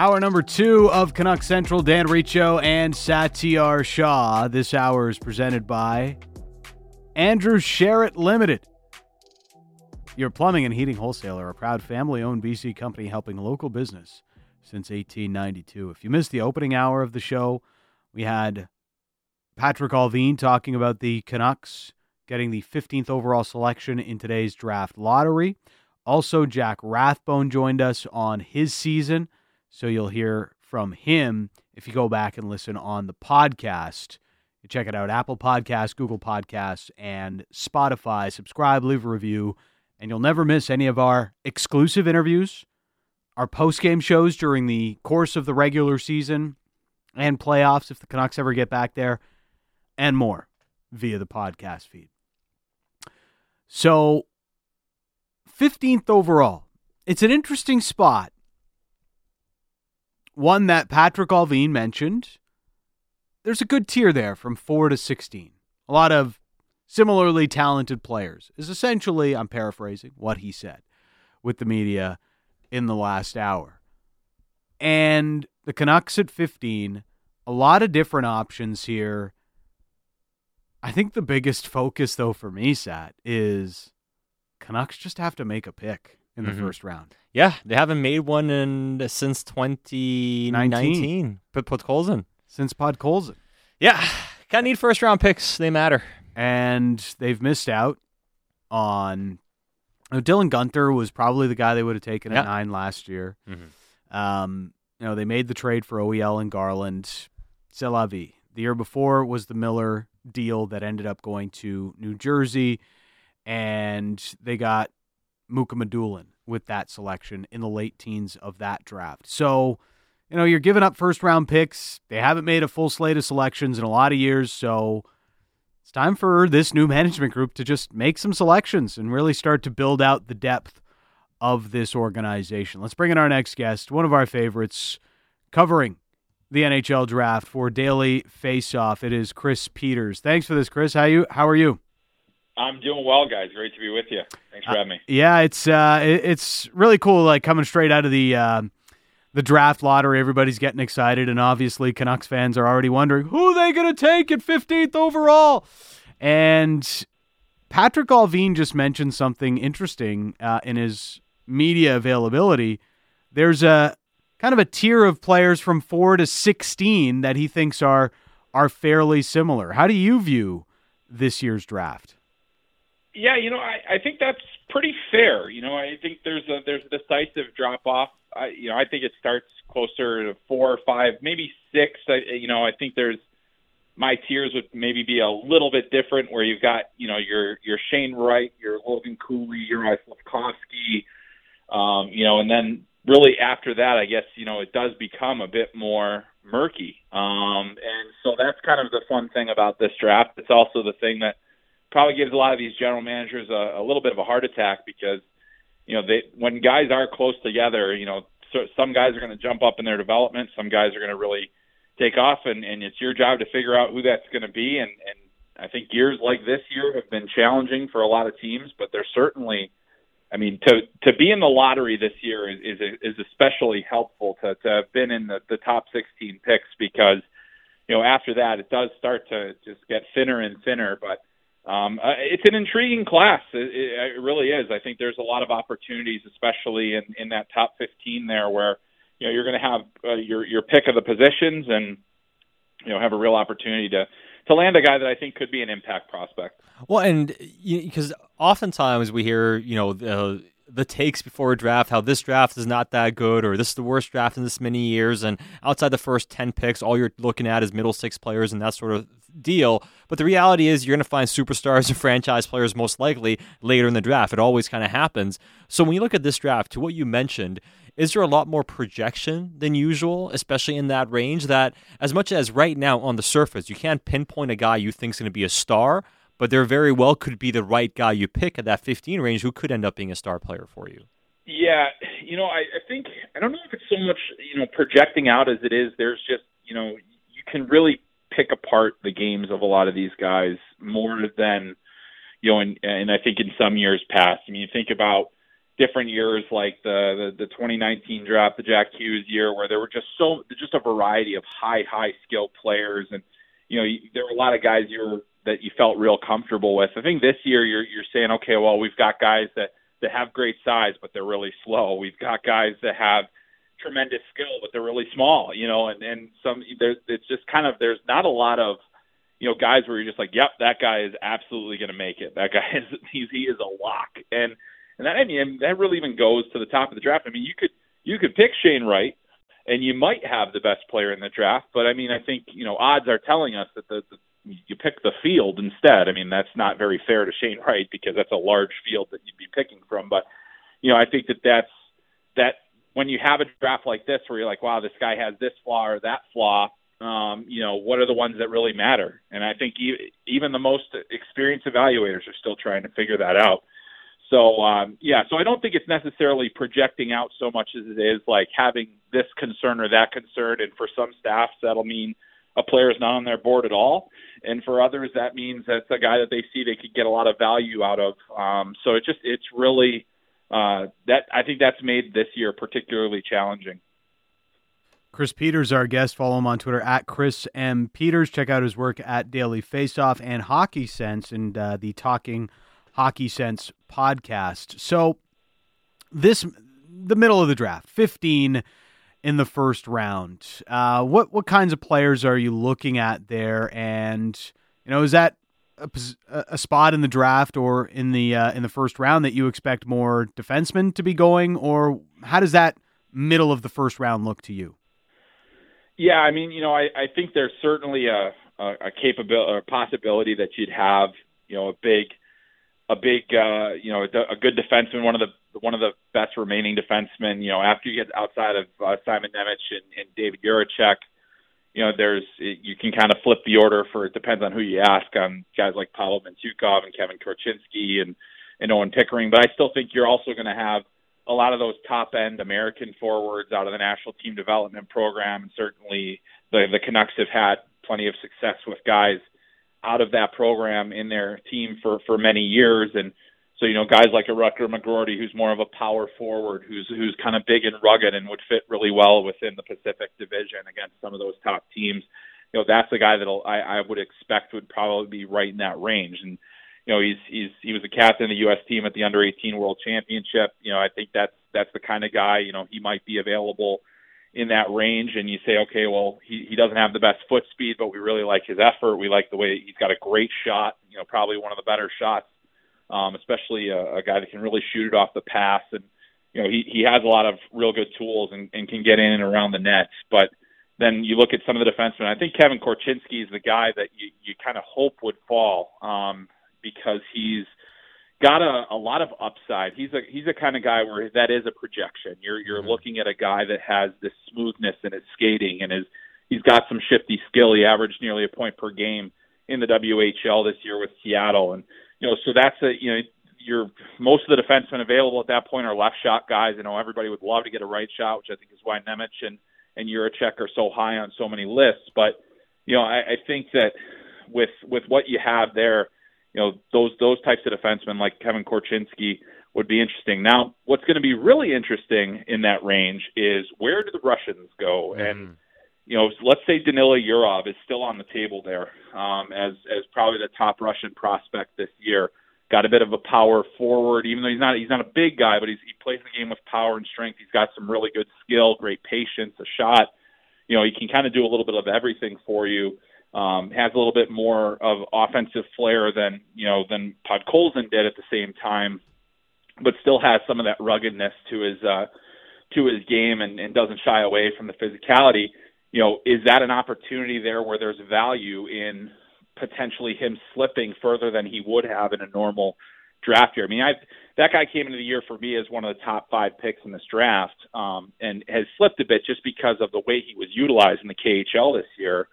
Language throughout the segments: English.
Hour number two of Canuck Central, Dan Riccio and Satiar Shah. This hour is presented by Andrew Sheret Limited. Your plumbing and heating wholesaler, a proud family owned BC company helping local business since 1892. If you missed the opening hour of the show, we had Patrick Allvin talking about the Canucks getting the 15th overall selection in today's draft lottery. Also, Jack Rathbone joined us on his season so you'll hear from him if you go back and listen on the podcast. You check it out Apple Podcasts, Google Podcasts, and Spotify. Subscribe, leave a review, and you'll never miss any of our exclusive interviews, our post game shows during the course of the regular season and playoffs if the Canucks ever get back there, and more via the podcast feed. So, 15th overall. It's an interesting spot one that Patrick Allvin mentioned. There's a good tier there from 4 to 16. A lot of similarly talented players, is essentially, I'm paraphrasing what he said with the media in the last hour. And the Canucks at 15, a lot of different options here. I think the biggest focus, though, for me, Sat, is Canucks just have to make a pick in the mm-hmm. first round. Yeah, they haven't made one in since 2019. Put Podkolzin. Since Podkolzin. Yeah, kind of need first round picks. They matter. And they've missed out on. Dylan Guenther was probably the guy they would have taken at nine last year. Mm-hmm. Um, you know, they made the trade for OEL and Garland. C'est la vie. The year before was the Miller deal that ended up going to New Jersey, and they got Mukhamadullin with that selection in the late teens of that draft. So, you know, you're giving up first round picks. They haven't made a full slate of selections in a lot of years. So it's time for this new management group to just make some selections and really start to build out the depth of this organization. Let's bring in our next guest, one of our favorites, covering the NHL draft for Daily Faceoff. It is Chris Peters. Thanks for this, Chris. How you? How are you? I'm doing well, guys. Great to be with you. Thanks for uh, having me. Yeah, it's uh, it, it's really cool. Like coming straight out of the uh, the draft lottery, everybody's getting excited, and obviously Canucks fans are already wondering who are they going to take at 15th overall. And Patrick Allvin just mentioned something interesting uh, in his media availability. There's a kind of a tier of players from four to 16 that he thinks are are fairly similar. How do you view this year's draft? Yeah, you know, I, I think that's pretty fair. You know, I think there's a there's a decisive drop off. I you know, I think it starts closer to four or five, maybe six. I, you know, I think there's my tiers would maybe be a little bit different, where you've got you know your your Shane Wright, your Logan Cooley, your Slafkovsky, um, you know, and then really after that, I guess you know it does become a bit more murky. Um, and so that's kind of the fun thing about this draft. It's also the thing that probably gives a lot of these general managers a, a little bit of a heart attack because you know they when guys are close together, you know so some guys are going to jump up in their development, some guys are going to really take off, and and it's your job to figure out who that's going to be. And and I think years like this year have been challenging for a lot of teams, but they're certainly. I mean, to to be in the lottery this year is is, is especially helpful to to have been in the the top 16 picks because you know after that it does start to just get thinner and thinner. But um, uh, it's an intriguing class. It, it, really is. I think there's a lot of opportunities, especially in, in that top 15 there, where you know you're going to have uh, your your pick of the positions and you know have a real opportunity to to land a guy that I think could be an impact prospect. Well, and because oftentimes we hear you know the the takes before a draft, how this draft is not that good, or this is the worst draft in this many years, and outside the first ten picks, all you're looking at is middle six players and that sort of deal. But the reality is, you're going to find superstars and franchise players most likely later in the draft. It always kind of happens. So when you look at this draft, to what you mentioned, is there a lot more projection than usual, especially in that range? That as much as right now on the surface, you can't pinpoint a guy you think is going to be a star, but there very well could be the right guy you pick at that 15 range who could end up being a star player for you. Yeah, you know, I, I think I don't know if it's so much you know projecting out as it is. There's just you know you can really pick apart the games of a lot of these guys more than you know, and, and I think in some years past. I mean, you think about different years like the, the the 2019 draft, the Jack Hughes year, where there were just so just a variety of high high skill players, and you know there were a lot of guys you were that you felt real comfortable with. I think this year you're you're saying, okay, well we've got guys that that have great size but they're really slow. We've got guys that have tremendous skill but they're really small, you know, and and some there's it's just kind of there's not a lot of you know guys where you're just like, yep, that guy is absolutely going to make it. That guy is he's he is a lock and and that I mean that really even goes to the top of the draft. I mean, you could you could pick Shane Wright, and you might have the best player in the draft. But I mean, I think you know odds are telling us that the, the you pick the field instead. I mean, that's not very fair to Shane Wright because that's a large field that you'd be picking from. But you know, I think that that's that when you have a draft like this where you're like, wow, this guy has this flaw or that flaw. Um, you know, what are the ones that really matter? And I think even the most experienced evaluators are still trying to figure that out. So um, yeah, so I don't think it's necessarily projecting out so much as it is like having this concern or that concern, and for some staffs that'll mean a player is not on their board at all, and for others that means that's a guy that they see they could get a lot of value out of. Um, so it just it's really uh, that I think that's made this year particularly challenging. Chris Peters, our guest. Follow him on Twitter at Chris M. Peters. Check out his work at Daily Faceoff and Hockey Sense and uh, the Talking Hockey Sense podcast. So this the middle of the draft, 15 in the first round. Uh, what what kinds of players are you looking at there? And you know, is that a, a spot in the draft or in the uh, in the first round that you expect more defensemen to be going, or how does that middle of the first round look to you? Yeah, I mean, you know, I, I think there's certainly a a, a capability, a possibility that you'd have, you know, a big a big, uh, you know, a good defenseman, one of the one of the best remaining defensemen. You know, after you get outside of uh, Simon Nemec and, and David Jiricek, you know, there's you can kind of flip the order for it depends on who you ask on guys like Pavel Mintyukov and Kevin Korchinski and and Owen Pickering. But I still think you're also going to have a lot of those top end American forwards out of the national team development program, and certainly the the Canucks have had plenty of success with guys out of that program in their team for for many years. And so you know guys like a Rutger McGroarty who's more of a power forward who's who's kind of big and rugged and would fit really well within the Pacific Division against some of those top teams you know that's a guy that I I would expect would probably be right in that range. And you know he's he's he was a captain of the US team at the under 18 world championship. You know I think that's that's the kind of guy you know he might be available in that range and you say, okay, well, he, he doesn't have the best foot speed, but we really like his effort. We like the way he's got a great shot, you know, probably one of the better shots, um, especially a, a guy that can really shoot it off the pass. And, you know, he, he has a lot of real good tools and, and can get in and around the net. But then you look at some of the defensemen. I think Kevin Korchinski is the guy that you, you kind of hope would fall um, because he's – got a, a lot of upside. He's a he's a kind of guy where that is a projection. You're you're mm-hmm. looking at a guy that has this smoothness in his skating and is he's got some shifty skill. He averaged nearly a point per game in the WHL this year with Seattle, and you know so that's a you know you're most of the defensemen available at that point are left shot guys. You know everybody would love to get a right shot, which I think is why Nemec and and Jiricek are so high on so many lists. But you know I, I think that with with what you have there you know those those types of defensemen like Kevin Korchinski would be interesting. Now, what's going to be really interesting in that range is where do the Russians go? Mm. And you know, let's say Danila Yurov is still on the table there um, as as probably the top Russian prospect this year. Got a bit of a power forward, even though he's not he's not a big guy, but he's, he plays the game with power and strength. He's got some really good skill, great patience, a shot. You know, he can kind of do a little bit of everything for you um, has a little bit more of offensive flair than you know than Podkolzin did at the same time, but still has some of that ruggedness to his uh, to his game and, and doesn't shy away from the physicality. You know, is that an opportunity there where there's value in potentially him slipping further than he would have in a normal draft year? I mean, I that guy came into the year for me as one of the top five picks in this draft, um, and has slipped a bit just because of the way he was utilized in the KHL this year.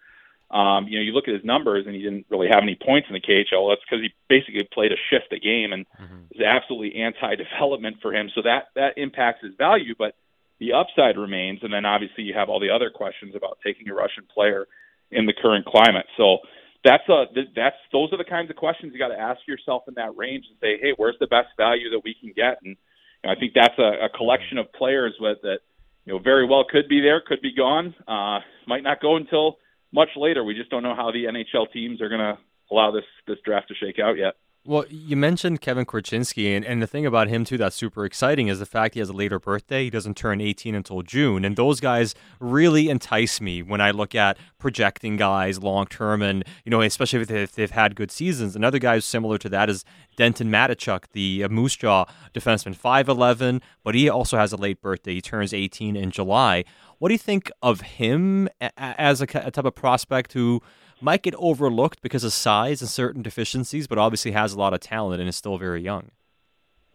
Um, you know, you look at his numbers and he didn't really have any points in the KHL. That's because he basically played a shift a game and mm-hmm. is absolutely anti-development for him. So that that impacts his value, but the upside remains. And then obviously you have all the other questions about taking a Russian player in the current climate. So that's a that's those are the kinds of questions you got to ask yourself in that range and say, hey, where's the best value that we can get? And I think that's a, a collection of players with that you know very well could be there, could be gone, uh, might not go until much later. We just don't know how the NHL teams are going to allow this this draft to shake out yet. Well, you mentioned Kevin Korchinski, and, and the thing about him, too, that's super exciting is the fact he has a later birthday. He doesn't turn 18 until June. And those guys really entice me when I look at projecting guys long term, and, you know, especially if they've, if they've, had good seasons. Another guy similar to that is Denton Mateychuk, the uh, Moose Jaw defenseman, 5'11, but he also has a late birthday. He turns 18 in July. What do you think of him as a, a type of prospect who might get overlooked because of size and certain deficiencies, but obviously has a lot of talent and is still very young.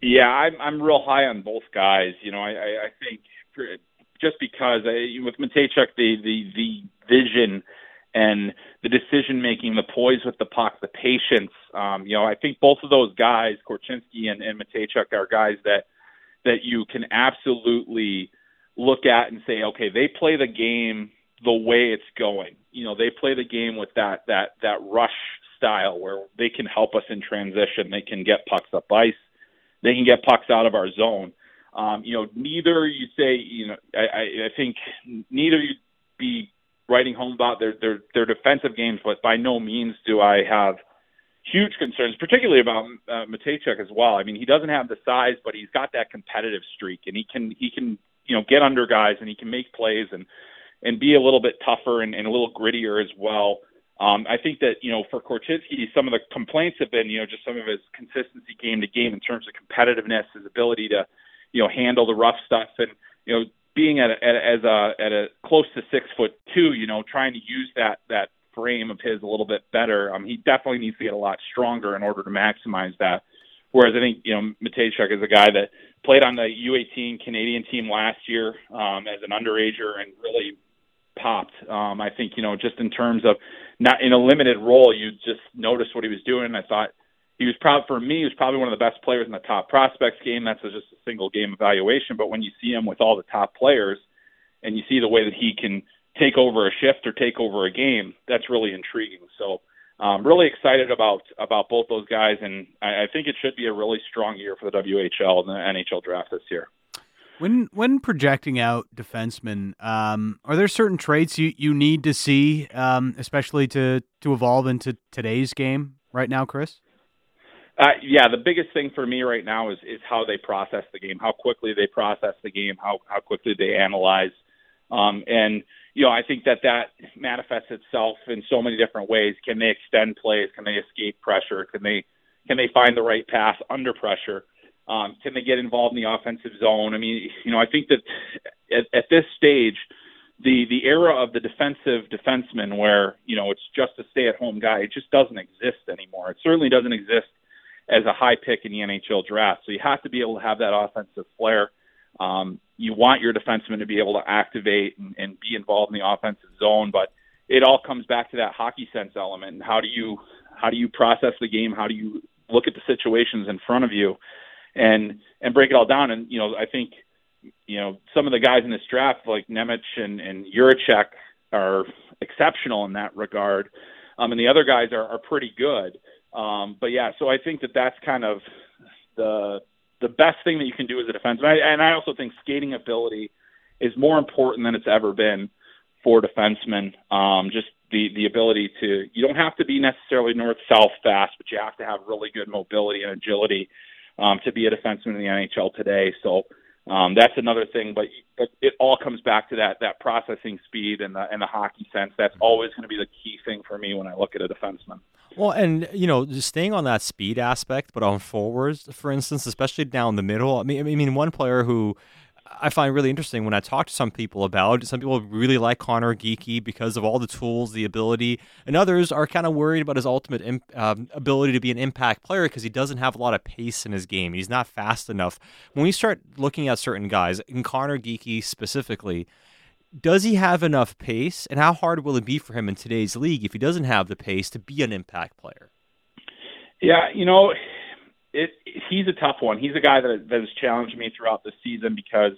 Yeah, I'm I'm real high on both guys. You know, I I, I think for, just because I, with Mateychuk, the the the vision and the decision making, the poise with the puck, the patience. Um, you know, I think both of those guys, Korchinski and, and are guys that that you can absolutely look at and say, okay, they play the game the way it's going. You know, they play the game with that that that rush style where they can help us in transition. They can get pucks up ice. They can get pucks out of our zone. Um, you know, neither you say, you know, I, I I think neither you'd be writing home about their their their defensive games, but by no means do I have huge concerns, particularly about uh, Mateychuk as well. I mean, he doesn't have the size, but he's got that competitive streak, and he can he can you know get under guys and he can make plays and and be a little bit tougher and, and a little grittier as well. Um, I think that you know for Korchinski, some of the complaints have been you know just some of his consistency game to game in terms of competitiveness, his ability to you know handle the rough stuff, and you know being at, a, at a, as a at a close to six foot two, you know trying to use that that frame of his a little bit better. Um, he definitely needs to get a lot stronger in order to maximize that. Whereas I think you know Mateychuk is a guy that played on the U18 Canadian team last year um, as an underager and really popped. Um, I think you know just in terms of not in a limited role, you just noticed what he was doing. I thought he was proud for me. He was probably one of the best players in the top prospects game. That's just a single game evaluation. But when you see him with all the top players, and you see the way that he can take over a shift or take over a game, that's really intriguing. So. Um, really excited about about both those guys, and I, I think it should be a really strong year for the WHL and the NHL draft this year. When when projecting out defensemen, um, are there certain traits you, you need to see, um, especially to to evolve into today's game right now, Chris? Uh, yeah, the biggest thing for me right now is is how they process the game, how quickly they process the game, how how quickly they analyze, um, and you know I think that that manifests itself in so many different ways. Can they extend plays? Can they escape pressure? Can they can they find the right pass under pressure? Um, can they get involved in the offensive zone? I mean, you know, I think that at, at this stage, the the era of the defensive defenseman, where you know it's just a stay-at-home guy, it just doesn't exist anymore. It certainly doesn't exist as a high pick in the NHL draft. So you have to be able to have that offensive flair. Um, you want your defenseman to be able to activate and, and be involved in the offensive zone, but it all comes back to that hockey sense element. And how do you how do you process the game? How do you look at the situations in front of you? And and break it all down. And you know, I think you know some of the guys in this draft like Nemec and and Jiricek are exceptional in that regard, um, and the other guys are, are pretty good. Um, but yeah, so I think that that's kind of the the best thing that you can do as a defenseman. And I, and I also think skating ability is more important than it's ever been for defensemen. Um, just the the ability to you don't have to be necessarily north south fast, but you have to have really good mobility and agility um, to be a defenseman in the NHL today. So um, that's another thing. But, but it all comes back to that that processing speed and the and the hockey sense. That's always going to be the key thing for me when I look at a defenseman. Well, and you know, just staying on that speed aspect, but on forwards, for instance, especially down the middle. I mean, I mean, one player who I find really interesting when I talk to some people about. Some people really like Conor Geekie because of all the tools, the ability, and others are kind of worried about his ultimate imp, um, ability to be an impact player because he doesn't have a lot of pace in his game. He's not fast enough. When we start looking at certain guys, in Conor Geekie specifically, does he have enough pace, and how hard will it be for him in today's league if he doesn't have the pace to be an impact player? Yeah, you know, it, he's a tough one. He's a guy that, that has challenged me throughout the season because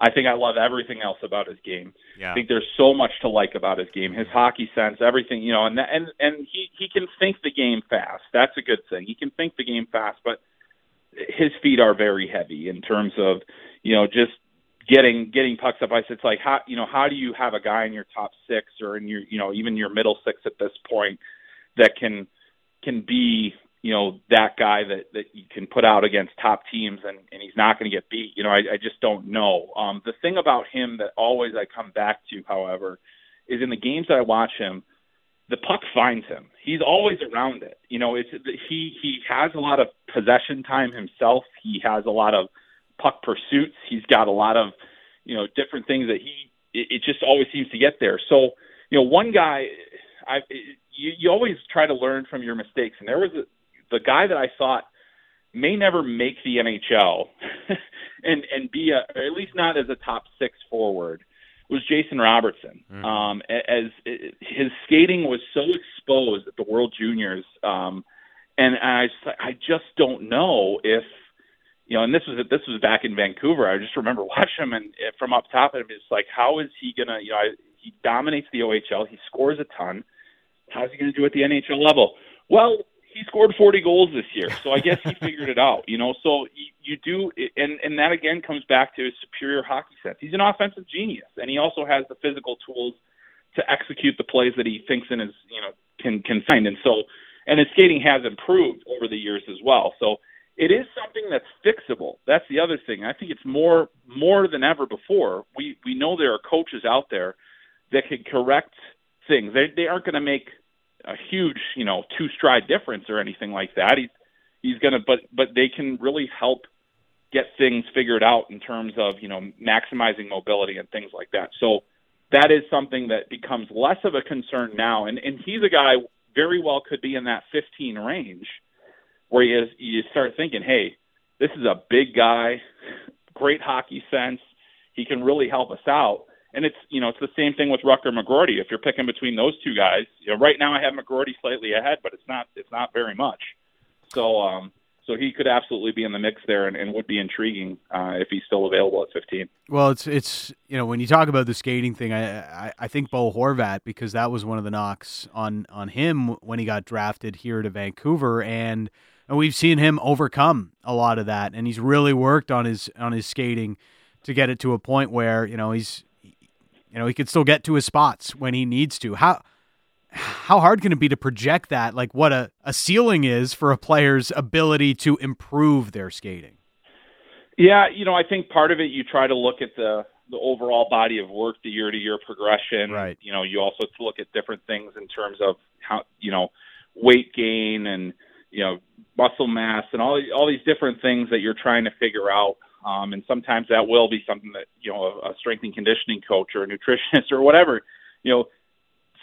I think I love everything else about his game. Yeah. I think there's so much to like about his game, his hockey sense, everything, you know, and and and he he can think the game fast. That's a good thing. He can think the game fast, but his feet are very heavy in terms of you know just getting getting pucks up ice. It's like how you know how do you have a guy in your top six or in your you know even your middle six at this point that can can be you know that guy that that you can put out against top teams and and he's not going to get beat. You know I, I just don't know. Um, the thing about him that always I come back to, however, is in the games that I watch him the puck finds him. He's always around it. You know, it's he he has a lot of possession time himself. He has a lot of puck pursuits. He's got a lot of you know different things that he it, it just always seems to get there. So you know, one guy I you, you always try to learn from your mistakes, and there was a, the guy that I thought may never make the NHL and and be a or at least not as a top six forward was Jason Robertson. Mm-hmm. Um, as, as his skating was so exposed at the World Juniors, um, and I I just don't know if you know. And this was this was back in Vancouver. I just remember watching him and eh, from up top, and it's like, how is he gonna? You know, I, he dominates the OHL. He scores a ton. How's he gonna do at the NHL level? Well, he scored 40 goals this year, so I guess he figured it out. You know, so you, you do, and and that again comes back to his superior hockey sense. He's an offensive genius, and he also has the physical tools to execute the plays that he thinks in his you know can can find. And so, and his skating has improved over the years as well. So it is something that's fixable. That's the other thing. I think it's more more than ever before. We we know there are coaches out there that can correct things. They they aren't going to make a huge, you know, two stride difference or anything like that. He's he's to, but but they can really help get things figured out in terms of you know maximizing mobility and things like that. So that is something that becomes less of a concern now. And and he's a guy very well could be in that 15 range where you you start thinking, hey, this is a big guy, great hockey sense. He can really help us out. And it's you know it's the same thing with Rutger McGroarty. If you're picking between those two guys, you know, right now I have McGroarty slightly ahead, but it's not it's not very much. So um, so he could absolutely be in the mix there and, and would be intriguing uh, if he's still available at 15. Well, it's it's you know when you talk about the skating thing, I, I, I think Bo Horvat because that was one of the knocks on on him when he got drafted here to Vancouver, and and we've seen him overcome a lot of that, and he's really worked on his on his skating to get it to a point where you know he's you know, he could still get to his spots when he needs to. How how hard can it be to project that, like what a, a ceiling is for a player's ability to improve their skating? Yeah, you know, I think part of it you try to look at the the overall body of work, the year to year progression. Right. You know, you also look at different things in terms of how you know weight gain and you know muscle mass and all all these different things that you're trying to figure out. Um, and sometimes that will be something that you know a, a strength and conditioning coach or a nutritionist or whatever, you know,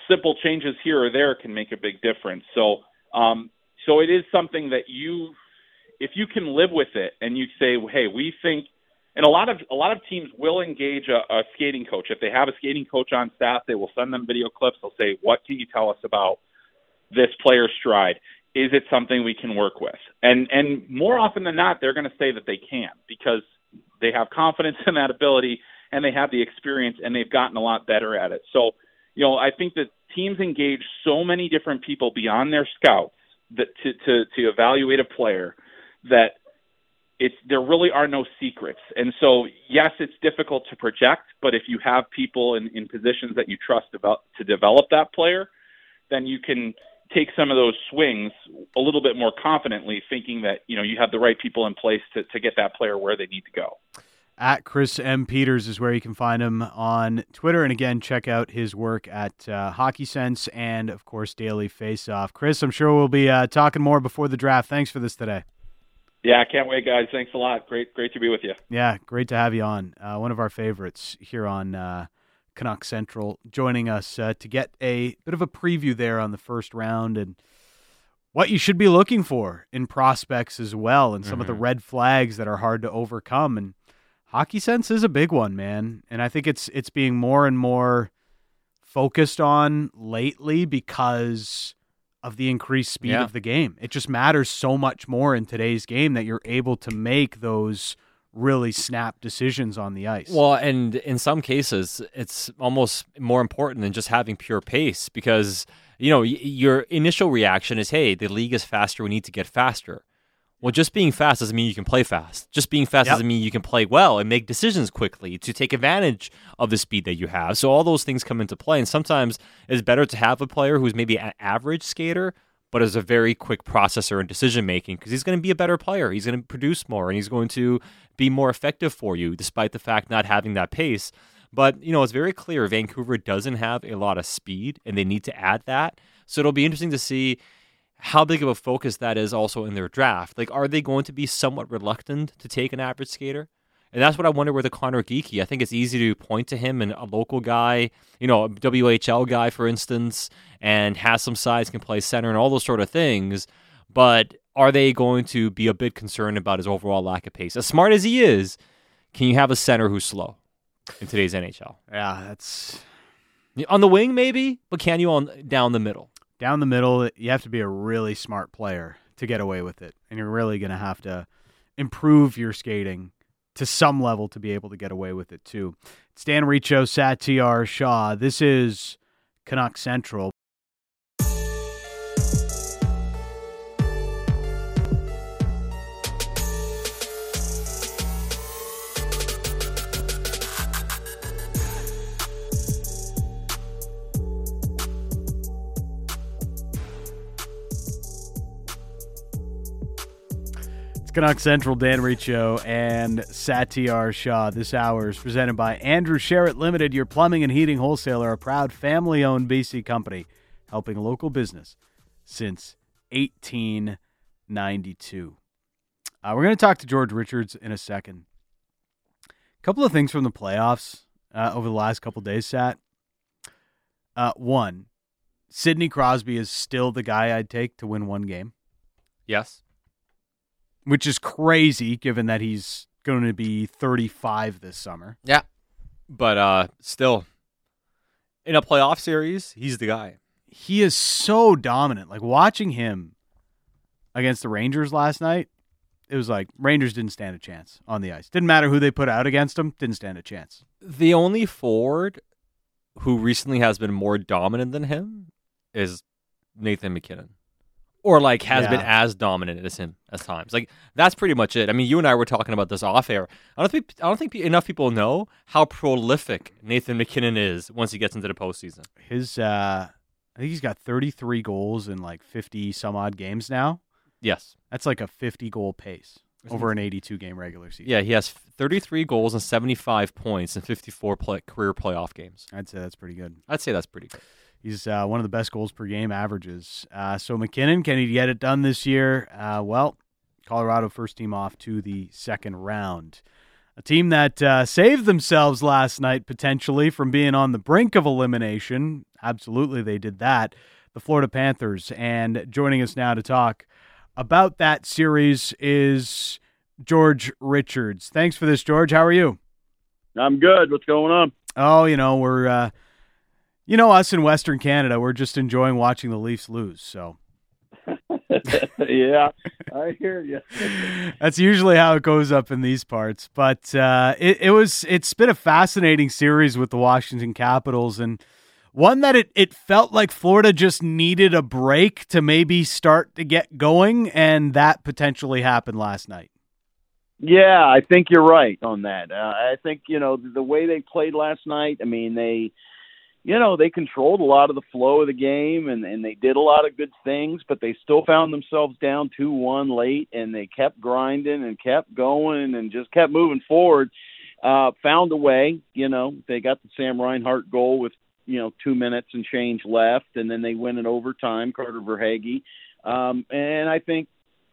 simple changes here or there can make a big difference. So, um, so it is something that you, if you can live with it and you say, hey, we think, and a lot of a lot of teams will engage a, a skating coach if they have a skating coach on staff. They will send them video clips. They'll say, what can you tell us about this player's stride? Is it something we can work with? And and more often than not, they're going to say that they can because they have confidence in that ability and they have the experience and they've gotten a lot better at it. So, you know, I think that teams engage so many different people beyond their scouts that to to, to evaluate a player that it's there really are no secrets. And so, yes, it's difficult to project, but if you have people in, in positions that you trust about to develop that player, then you can take some of those swings a little bit more confidently, thinking that you know you have the right people in place to, to get that player where they need to go. At Chris M. Peters is where you can find him on Twitter. And again, check out his work at uh, Hockey Sense and, of course, Daily Faceoff. Chris, I'm sure we'll be uh, talking more before the draft. Thanks for this today. Yeah, I can't wait, guys. Thanks a lot. Great, great to be with you. Yeah, great to have you on. Uh, one of our favorites here on uh, Canuck Central, joining us uh, to get a bit of a preview there on the first round and what you should be looking for in prospects as well, and some mm-hmm. of the mm-hmm. red flags that are hard to overcome. And hockey sense is a big one, man. And I think it's it's being more and more focused on lately because of the increased speed yeah. of the game. It just matters so much more in today's game that you're able to make those really snap decisions on the ice. Well, and in some cases, it's almost more important than just having pure pace because, you know, your initial reaction is, hey, the league is faster. We need to get faster. Well, just being fast doesn't mean you can play fast. Just being fast Yep. doesn't mean you can play well and make decisions quickly to take advantage of the speed that you have. So all those things come into play. And sometimes it's better to have a player who's maybe an average skater, but as a very quick processor and decision making because he's going to be a better player. He's going to produce more and he's going to be more effective for you, despite the fact not having that pace. But you know, it's very clear Vancouver doesn't have a lot of speed, and they need to add that. So it'll be interesting to see how big of a focus that is also in their draft. Like, are they going to be somewhat reluctant to take an average skater? And that's what I wonder with the Conor Geekie. I think it's easy to point to him and a local guy, you know, a WHL guy, for instance, and has some size, can play center, and all those sort of things. But are they going to be a bit concerned about his overall lack of pace? As smart as he is, can you have a center who's slow in today's NHL? Yeah, that's On the wing, maybe, but can you on down the middle? down the middle. You have to be a really smart player to get away with it, and you're really going to have to improve your skating to some level to be able to get away with it too. It's Dan Riccio, Satiar Shah. This is Canuck Central. Canuck Central, Dan Riccio, and Satiar Shah. This hour is presented by Andrew Sheret Limited, your plumbing and heating wholesaler, a proud family owned BC company helping local business since 1892. Uh, we're going to talk to George Richards in a second. A couple of things from the playoffs uh, over the last couple days, Sat. Uh, one, Sidney Crosby is still the guy I'd take to win one game Yes. Which is crazy given that he's going to be 35 this summer. Yeah. But uh still in a playoff series, he's the guy. He is so dominant. Like watching him against the Rangers last night, it was like Rangers didn't stand a chance on the ice. Didn't matter who they put out against him, didn't stand a chance. The only forward who recently has been more dominant than him is Nathan MacKinnon. Or like has Yeah. been as dominant as him at times. Like that's pretty much it. I mean, you and I were talking about this off air. I don't think I don't think enough people know how prolific Nathan MacKinnon is once he gets into the postseason. His uh I think he's got 33 goals in like 50 some odd games now. Yes. That's like a 50 goal pace over an 82 game regular season. Yeah, he has 33 goals and 75 points in 54 play- career playoff games. I'd say that's pretty good. I'd say that's pretty good. He's uh, one of the best goals per game averages. Uh, so MacKinnon, can he get it done this year? Uh, well, Colorado first team off to the second round. A team that uh, saved themselves last night potentially from being on the brink of elimination. Absolutely, they did that. The Florida Panthers. And joining us now to talk about that series is George Richards. Thanks for this, George. How are you? I'm good. What's going on? Oh, you know, we're, uh, you know, us in Western Canada, we're just enjoying watching the Leafs lose. So yeah, I hear you. that's usually how it goes up in these parts. But uh, it, it was, it's been a fascinating series with the Washington Capitals and one that it, it felt like Florida just needed a break to maybe start to get going. And that potentially happened last night. Yeah, I think you're right on that. Uh, I think you know the, the way they played last night. I mean, they, you know, they controlled a lot of the flow of the game, and and they did a lot of good things, but they still found themselves down two one late, and they kept grinding and kept going and just kept moving forward. Uh, found a way. You know, they got the Sam Reinhart goal with you know two minutes and change left, and then they win in overtime. Carter Verhaeghe. Um, and I think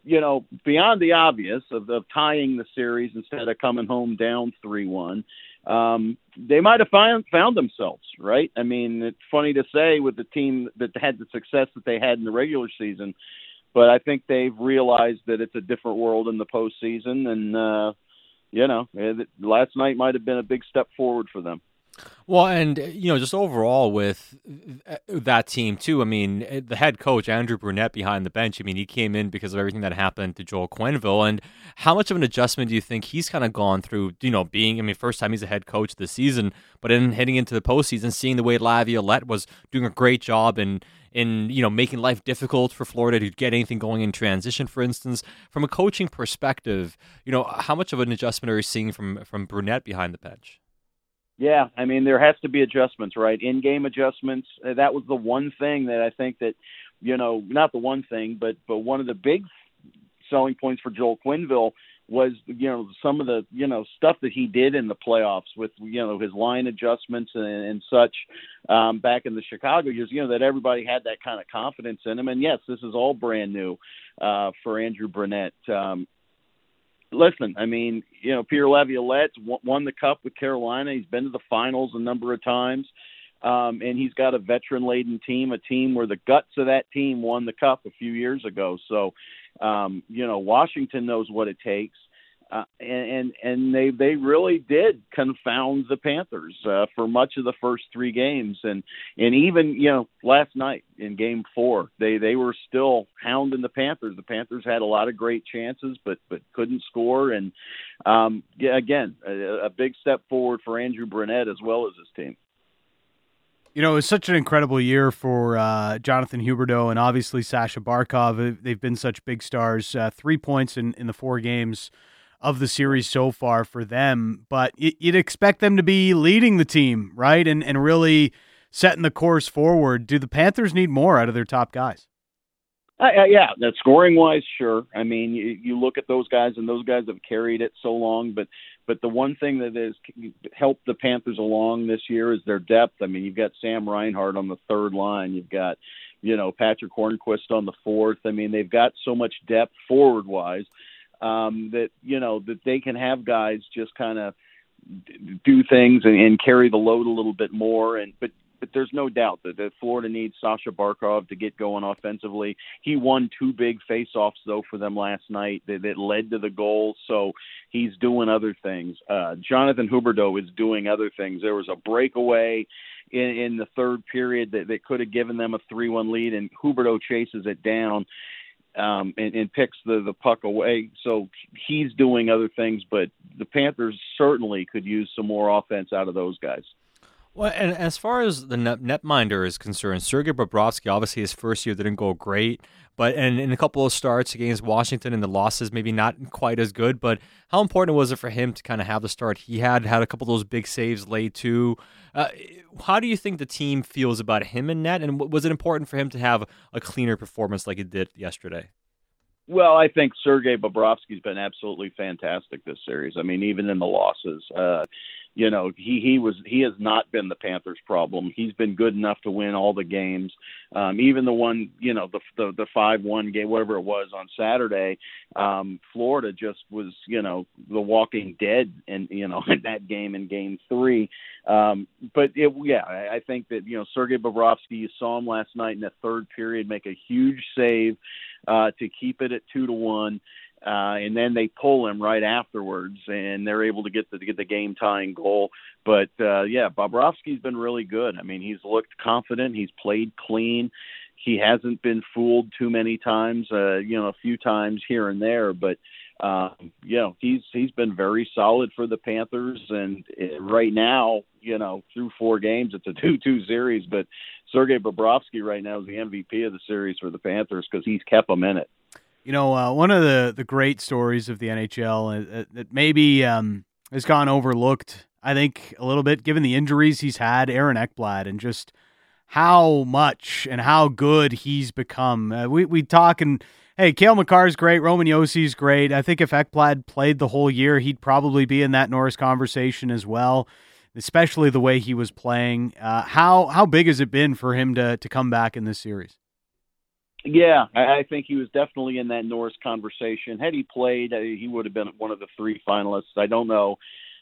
you know, beyond the obvious of, of tying the series instead of coming home down three one, um, they might have found found themselves right. I mean, it's funny to say with the team that had the success that they had in the regular season, but I think they've realized that it's a different world in the postseason, and uh, you know, last night might have been a big step forward for them. Well, and uh, you know, just overall with uh, that team too. I mean, eh, the head coach Andrew Brunette behind the bench. I mean, he came in because of everything that happened to Joel Quenneville. And how much of an adjustment do you think he's kind of gone through? You know, being I mean, first time he's a head coach this season, but in heading into the postseason, seeing the way Laviolette was doing a great job in in you know making life difficult for Florida to get anything going in transition, for instance. From a coaching perspective, you know, how much of an adjustment are you seeing from from Brunette behind the bench? Yeah, I mean there has to be adjustments, right? In-game adjustments. Uh, that was the one thing that I think that, you know, not the one thing, but but one of the big selling points for Joel Quenneville was you know some of the you know stuff that he did in the playoffs with you know his line adjustments and, and such um, back in the Chicago years. You know that everybody had that kind of confidence in him, and yes, this is all brand new uh, for Andrew Brunette Um, listen, I mean, you know, Peter Laviolette won the cup with Carolina. He's been to the finals a number of times. Um, and he's got a veteran laden team, a team where the guts of that team won the cup a few years ago. So, um, you know, Washington knows what it takes uh, and and they they really did confound the Panthers uh, for much of the first three games, and and even you know last night in Game Four, they they were still hounding the Panthers. The Panthers had a lot of great chances, but but couldn't score, and um, again, a, a big step forward for Andrew Brunette as well as his team. You know, it was such an incredible year for uh, Jonathan Huberdeau and obviously Sasha Barkov. They've been such big stars. Uh, three points in, in the four games of the series so far for them. But you'd expect them to be leading the team, right? And and really setting the course forward. Do the Panthers need more out of their top guys? Uh, yeah, that scoring wise, sure. I mean, you, you look at those guys, and those guys have carried it so long. But but the one thing that has helped the Panthers along this year is their depth. I mean, you've got Sam Reinhart on the third line. You've got you know Patrick Hornqvist on the fourth. I mean, they've got so much depth forward wise um, that you know that they can have guys just kind of do things and, and carry the load a little bit more. And but but there's no doubt that, that Florida needs Sasha Barkov to get going offensively. He won two big face-offs though for them last night that, that led to the goal, so he's doing other things. Uh, Jonathan Huberdeau is doing other things. There was a breakaway in, in the third period that, that could have given them a three-one lead, and Huberdeau chases it down um, and, and picks the, the puck away. So he's doing other things, but the Panthers certainly could use some more offense out of those guys. Well, and as far as the net, netminder is concerned, Sergei Bobrovsky, obviously his first year didn't go great, but and in a couple of starts against Washington and the losses, maybe not quite as good. But how important was it for him to kind of have the start he had? Had a couple of those big saves late too. Uh, how do you think the team feels about him in net, and was it important for him to have a cleaner performance like he did yesterday? Well, I think Sergei Bobrovsky's been absolutely fantastic this series. I mean, even in the losses, uh, you know he he was he has not been the Panthers' problem. He's been good enough to win all the games, um, even the one you know the the the five one game whatever it was on Saturday. Um, Florida just was you know the Walking Dead and you know in that game in Game Three. Um, but it, yeah, I, I think that you know Sergei Bobrovsky. You saw him last night in the third period make a huge save uh, to keep it at two to one uh, and then they pull him right afterwards, and they're able to get the to get the game tying goal. But uh, yeah, Bobrovsky's been really good. I mean, he's looked confident. He's played clean. He hasn't been fooled too many times. Uh, you know, a few times here and there, but um, you know, he's he's been very solid for the Panthers. And uh, right now, you know, through four games, it's a two-two series. But Sergei Bobrovsky right now is the MVP of the series for the Panthers because he's kept them in it. You know, uh, one of the, the great stories of the NHL uh, that maybe um, has gone overlooked, I think, a little bit, given the injuries he's had, Aaron Ekblad, and just how much and how good he's become. Uh, we we talk and hey, Cale Makar's great, Roman Josi's great. I think if Ekblad played the whole year, he'd probably be in that Norris conversation as well, especially the way he was playing. Uh, how how big has it been for him to to come back in this series? Yeah, I, I think he was definitely in that Norris conversation. Had he played, uh, he would have been one of the three finalists. I don't know,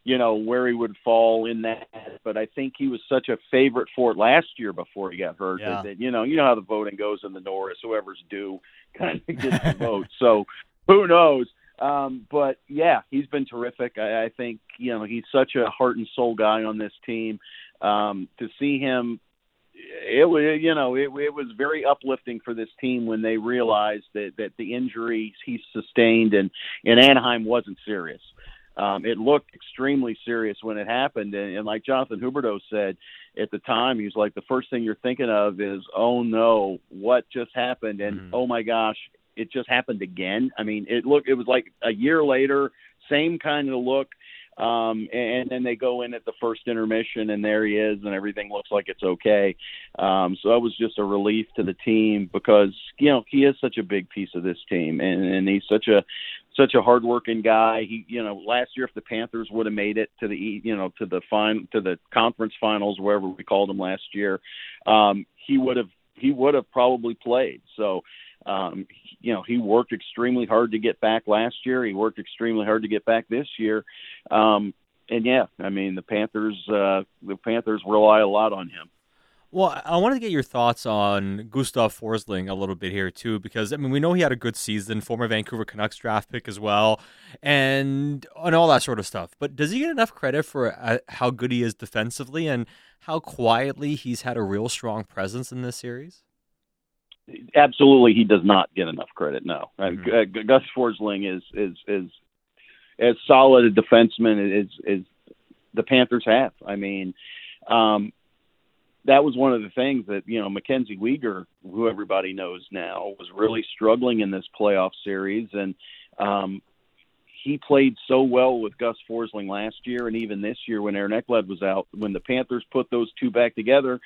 you know, where he would fall in that, but I think he was such a favorite for it last year before he got hurt. Yeah. That, that you know, you know how the voting goes in the Norris. Whoever's due kind of gets the vote. So who knows? Um, but yeah, he's been terrific. I, I think you know he's such a heart and soul guy on this team. um, to see him it was you know it, it was very uplifting for this team when they realized that that the injuries he sustained in in Anaheim wasn't serious. Um, it looked extremely serious when it happened, and, and like Jonathan Huberdeau said at the time, he's like the first thing you're thinking of is, oh no, what just happened, and mm-hmm. oh my gosh, it just happened again. I mean, it looked it was like a year later, same kind of look um, and then they go in at the first intermission, and there he is, and everything looks like it's okay. Um, so that was just a relief to the team because you know he is such a big piece of this team, and, and he's such a such a hardworking guy. He, you know, last year if the Panthers would have made it to the, you know, to the fine to the conference finals, wherever we called them last year, um, he would have he would have probably played. So um, you know, he worked extremely hard to get back last year. He worked extremely hard to get back this year. Um, and yeah, I mean, the Panthers, uh, the Panthers rely a lot on him. Well, I wanted to get your thoughts on Gustav Forsling a little bit here too, because I mean we know he had a good season, former Vancouver Canucks draft pick as well, and and all that sort of stuff. But does he get enough credit for uh, how good he is defensively and how quietly he's had a real strong presence in this series? absolutely he does not get enough credit. No, mm-hmm. uh, Gus Forsling is is is as solid a defenseman as as the Panthers have. I mean, um, that was one of the things that you know Mackenzie Weegar, who everybody knows now, was really struggling in this playoff series, and um, he played so well with Gus Forsling last year, and even this year when Aaron Ekblad was out. When the Panthers put those two back together,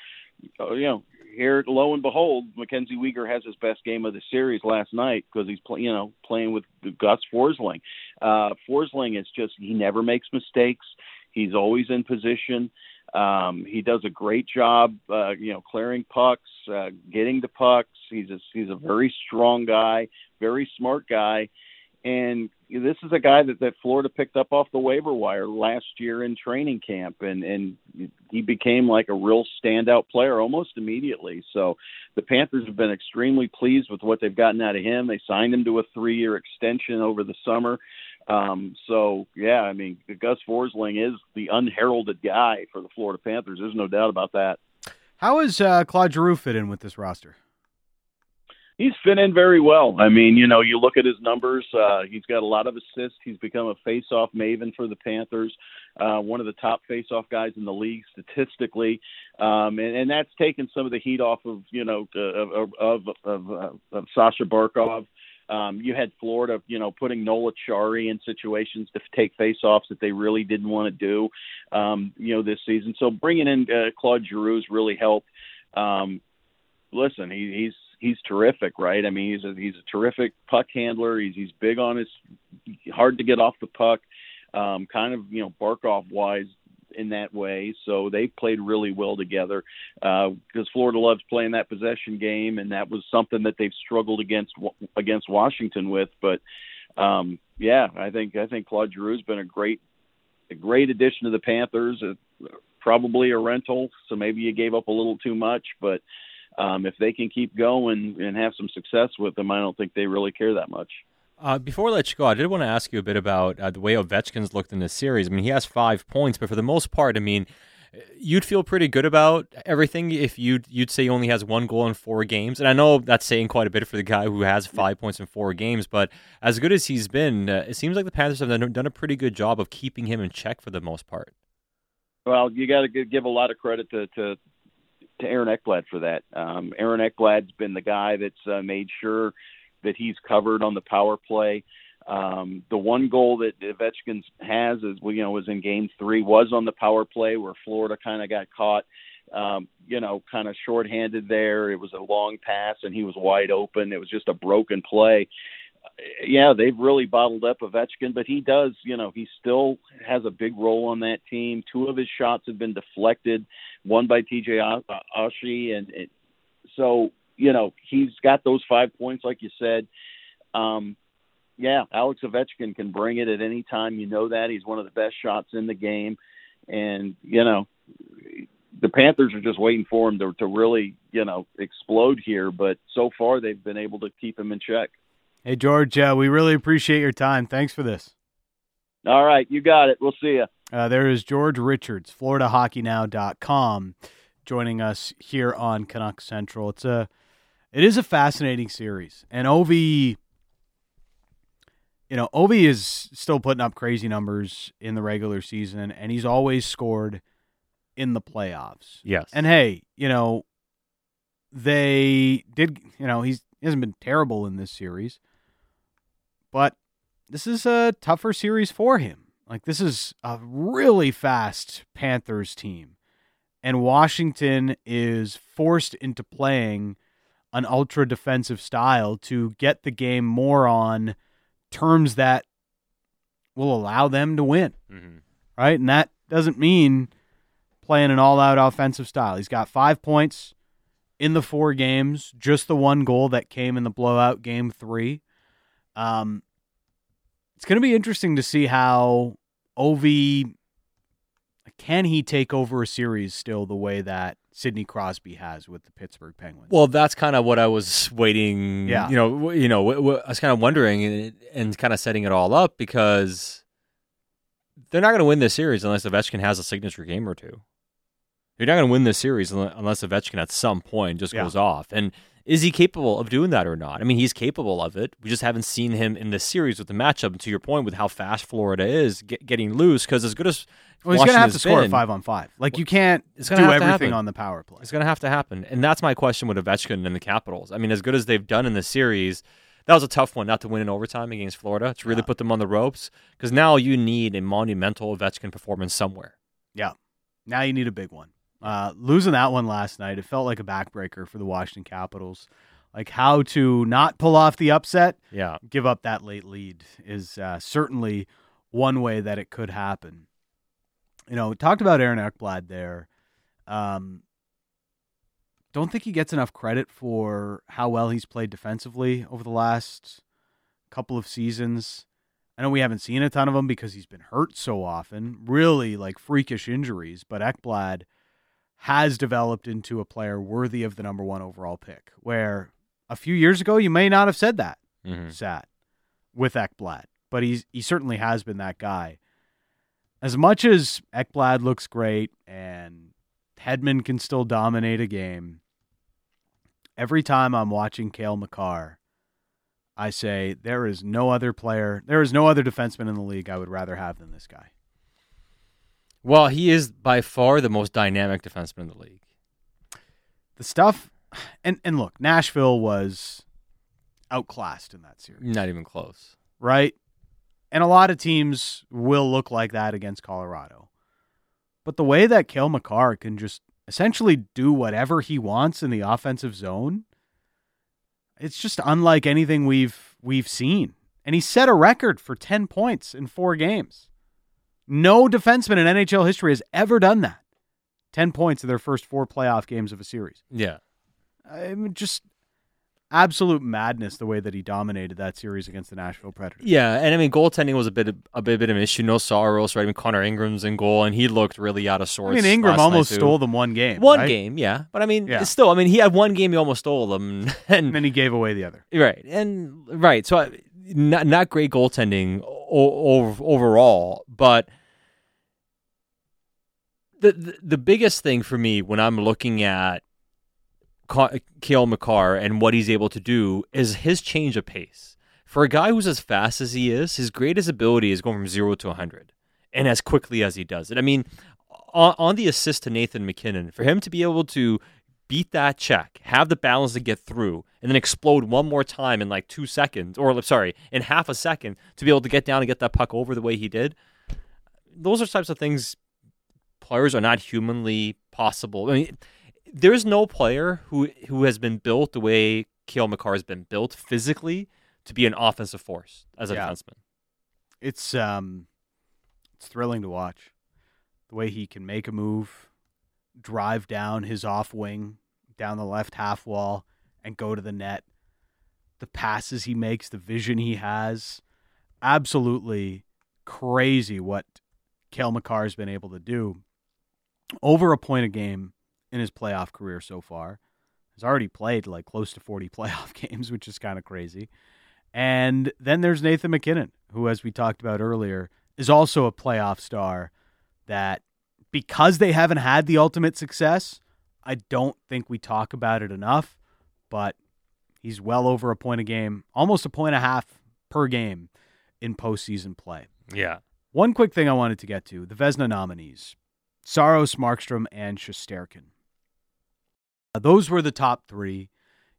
uh, you know here, lo and behold, Mackenzie Weegar has his best game of the series last night because he's play, you know playing with Gus Forsling. Uh, Forsling is just he never makes mistakes. He's always in position. Um, he does a great job, uh, you know, clearing pucks, uh, getting the pucks. He's a, he's a very strong guy, very smart guy, and this is a guy that, that Florida picked up off the waiver wire last year in training camp, and and he became like a real standout player almost immediately. So the Panthers have been extremely pleased with what they've gotten out of him. They signed him to a three-year extension over the summer. Um, so yeah, I mean, Gus Forsling is the unheralded guy for the Florida Panthers. There's no doubt about that. How is uh, Claude Giroux fit in with this roster? he's fit in very well. I mean, you know, you look at his numbers. Uh, he's got a lot of assists. He's become a face-off maven for the Panthers. Uh, one of the top face-off guys in the league statistically, um, and, and that's taken some of the heat off of you know of of, of, of, of Sasha Barkov. Um, you had Florida, you know, putting Noel Acciari in situations to take face-offs that they really didn't want to do, um, you know, this season. So bringing in uh, Claude Giroux's really helped. Um, listen, he, he's he's terrific, right? I mean, he's a, he's a terrific puck handler. He's he's big on his hard to get off the puck, um, kind of you know Barkov wise in that way. So they played really well together because uh, Florida loves playing that possession game, and that was something that they've struggled against against Washington with. But um, yeah, I think I think Claude Giroux's been a great a great addition to the Panthers. Uh, probably a rental, so maybe you gave up a little too much, but um, if they can keep going and have some success with them, I don't think they really care that much. Uh, before I let you go, I did want to ask you a bit about uh, the way Ovechkin's looked in this series. I mean, he has five points, but for the most part, I mean, you'd feel pretty good about everything if you'd you'd say he only has one goal in four games. And I know that's saying quite a bit for the guy who has five points in four games, but as good as he's been, uh, it seems like the Panthers have done, done a pretty good job of keeping him in check for the most part. Well, you got to give a lot of credit to, to to Aaron Ekblad for that. Um, Aaron Ekblad's been the guy that's uh, made sure that he's covered on the power play. Um, the one goal that Ovechkin has is, you know, was in Game Three, was on the power play where Florida kind of got caught, um, you know, kind of shorthanded there. It was a long pass and he was wide open. It was just a broken play, yeah, they've really bottled up Ovechkin, but he does, you know, he still has a big role on that team. Two of his shots have been deflected, one by TJ Oshie, and it, so you know he's got those five points, like you said. Um, yeah, Alex Ovechkin can bring it at any time. You know that he's one of the best shots in the game, and you know the Panthers are just waiting for him to, to really, you know, explode here. But so far, they've been able to keep him in check. Hey, George, uh, we really appreciate your time. Thanks for this. All right, you got it. We'll see you. Uh, there is George Richards, FloridaHockeyNow.com, joining us here on Canuck Central. It's a, it is a fascinating series, and Ovi, you know, Ovi is still putting up crazy numbers in the regular season, and he's always scored in the playoffs. Yes. And hey, you know, they did, you know, he's he hasn't been terrible in this series, but this is a tougher series for him. Like this is a really fast Panthers team, and Washington is forced into playing an ultra defensive style to get the game more on terms that will allow them to win. Mhm. Right, and that doesn't mean playing an all-out offensive style. He's got five points in the four games, just the one goal that came in the blowout game three. Um, it's going to be interesting to see how Ovi can he take over a series still the way that Sidney Crosby has with the Pittsburgh Penguins. Well, that's kind of what I was waiting. Yeah. You know, you know, I was kind of wondering and, and kind of setting it all up because they're not going to win this series unless Ovechkin has a signature game or two. You're not going to win this series unless Ovechkin at some point just Yeah. goes off. And is he capable of doing that or not? I mean, he's capable of it. We just haven't seen him in this series with the matchup. And to your point, with how fast Florida is get, getting loose, because as good as well, he's going to have to score been, five on five. Like you can't It's do gonna have everything on the power play. It's going to have to happen. And that's my question with Ovechkin and the Capitals. I mean, as good as they've done in the series, that was a tough one not to win in overtime against Florida. To really Yeah. put them on the ropes because now you need a monumental Ovechkin performance somewhere. Yeah. Now you need a big one. Uh, losing that one last night, it felt like a backbreaker for the Washington Capitals. Like how to not pull off the upset, Yeah. give up that late lead is uh, certainly one way that it could happen. You know, talked about Aaron Ekblad there. Um, don't think he gets enough credit for how well he's played defensively over the last couple of seasons. I know we haven't seen a ton of him because he's been hurt so often, really like freakish injuries, but Ekblad has developed into a player worthy of the number one overall pick, where a few years ago you may not have said that hmm sat with Ekblad, but he's he certainly has been that guy. As much as Ekblad looks great and Hedman can still dominate a game, every time I'm watching Cale Makar, I say there is no other player, there is no other defenseman in the league I would rather have than this guy. Well, he is by far the most dynamic defenseman in the league. The stuff, and and look, Nashville was outclassed in that series. Not even close. right? And a lot of teams will look like that against Colorado. But the way that Cale Makar can just essentially do whatever he wants in the offensive zone, it's just unlike anything we've we've seen. And he set a record for 10 points in 4 games. No defenseman in NHL history has ever done that. 10 points in their first 4 playoff games of a series. Yeah. I mean, just absolute madness the way that he dominated that series against the Nashville Predators. Yeah, and I mean goaltending was a bit a bit, bit of an issue. No Saros, right? I mean Connor Ingram's in goal, and he looked really out of sorts. I mean, Ingram almost stole them one game. one right? game, yeah. But I mean, Yeah. still, I mean, he had one game. He almost stole them, and and then he gave away the other. Right, and right. So, I- not not great goaltending o- overall, but the, the the biggest thing for me when I'm looking at Ka- Cale Makar and what he's able to do is his change of pace. For a guy who's as fast as he is, his greatest ability is going from zero to 100, and as quickly as he does it. I mean, on, on the assist to Nathan MacKinnon, for him to be able to beat that check, have the balance to get through, and then explode one more time in like two seconds, or sorry, in half a second to be able to get down and get that puck over the way he did. Those are types of things players are not humanly possible. I mean, there's no player who who has been built the way Cale Makar has been built physically to be an offensive force as a Yeah. defenseman. It's um, it's thrilling to watch the way he can make a move, drive down his off wing down the left half wall, and go to the net. The passes he makes, the vision he has, absolutely crazy what Cale Makar has been able to do. Over a point a game in his playoff career so far. He's already played like close to 40 playoff games, which is kind of crazy. And then there's Nathan MacKinnon, who, as we talked about earlier, is also a playoff star that because they haven't had the ultimate success, I don't think we talk about it enough, but he's well over a point a game, almost a point and a half per game in postseason play. Yeah. One quick thing I wanted to get to the Vezina nominees Saros, Markstrom, and Shesterkin. Uh, those were the top three.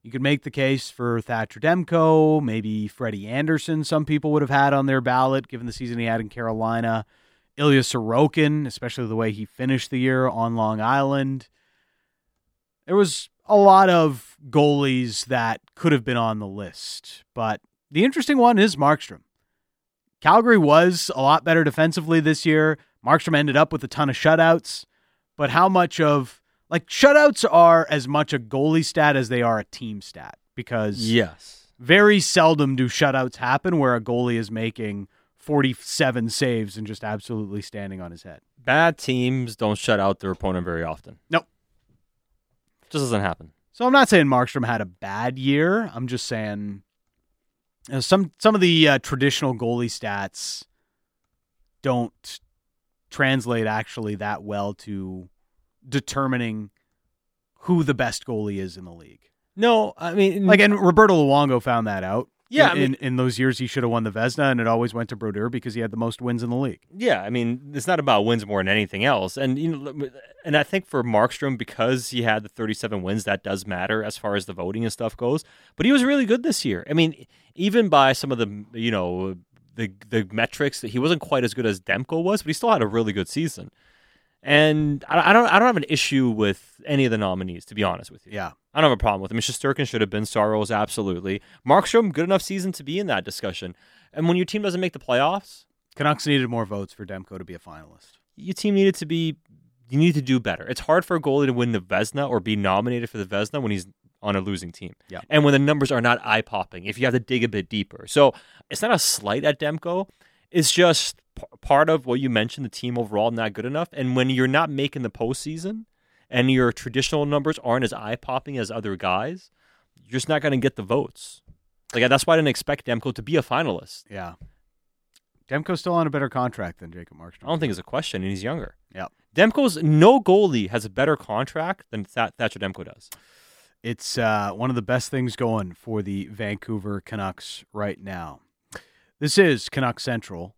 You could make the case for Thatcher Demko, maybe Freddie Andersen, some people would have had on their ballot given the season he had in Carolina. Ilya Sorokin, especially the way he finished the year on Long Island. There was a lot of goalies that could have been on the list, but the interesting one is Markstrom. Calgary was a lot better defensively this year. Markstrom ended up with a ton of shutouts, but how much of like shutouts are as much a goalie stat as they are a team stat because yes, very seldom do shutouts happen where a goalie is making 47 saves and just absolutely standing on his head. Bad teams don't shut out their opponent very often. Nope. Just doesn't happen. So I'm not saying Markstrom had a bad year. I'm just saying you know, some some of the uh, traditional goalie stats don't translate actually that well to determining who the best goalie is in the league. No, I mean, like, and Roberto Luongo found that out. Yeah, in, I mean, in, in those years he should have won the Vezina, and it always went to Brodeur because he had the most wins in the league. Yeah, I mean, it's not about wins more than anything else, and you know, and I think for Markstrom because he had the 37 wins, that does matter as far as the voting and stuff goes. But he was really good this year. I mean, even by some of the you know the the metrics, he wasn't quite as good as Demko was, but he still had a really good season. And I, I don't I don't have an issue with any of the nominees, to be honest with you. Yeah. I don't have a problem with him. Shesterkin should have been. Saros, absolutely. Markstrom, good enough season to be in that discussion. And when your team doesn't make the playoffs, Canucks needed more votes for Demko to be a finalist. Your team needed to be. You need to do better. It's hard for a goalie to win the Vezina or be nominated for the Vezina when he's on a losing team. Yeah. And when the numbers are not eye popping, if you have to dig a bit deeper. So it's not a slight at Demko. It's just p- part of what you mentioned. The team overall not good enough, and when you're not making the postseason and your traditional numbers aren't as eye popping as other guys, you're just not going to get the votes. Like that's why I didn't expect Demko to be a finalist. Yeah. Demko's still on a better contract than Jacob Markstrom. I don't think it's a question, and he's younger. Yeah. Demko's no goalie has a better contract than Th- Thatcher Demko does. It's uh, one of the best things going for the Vancouver Canucks right now. This is Canuck Central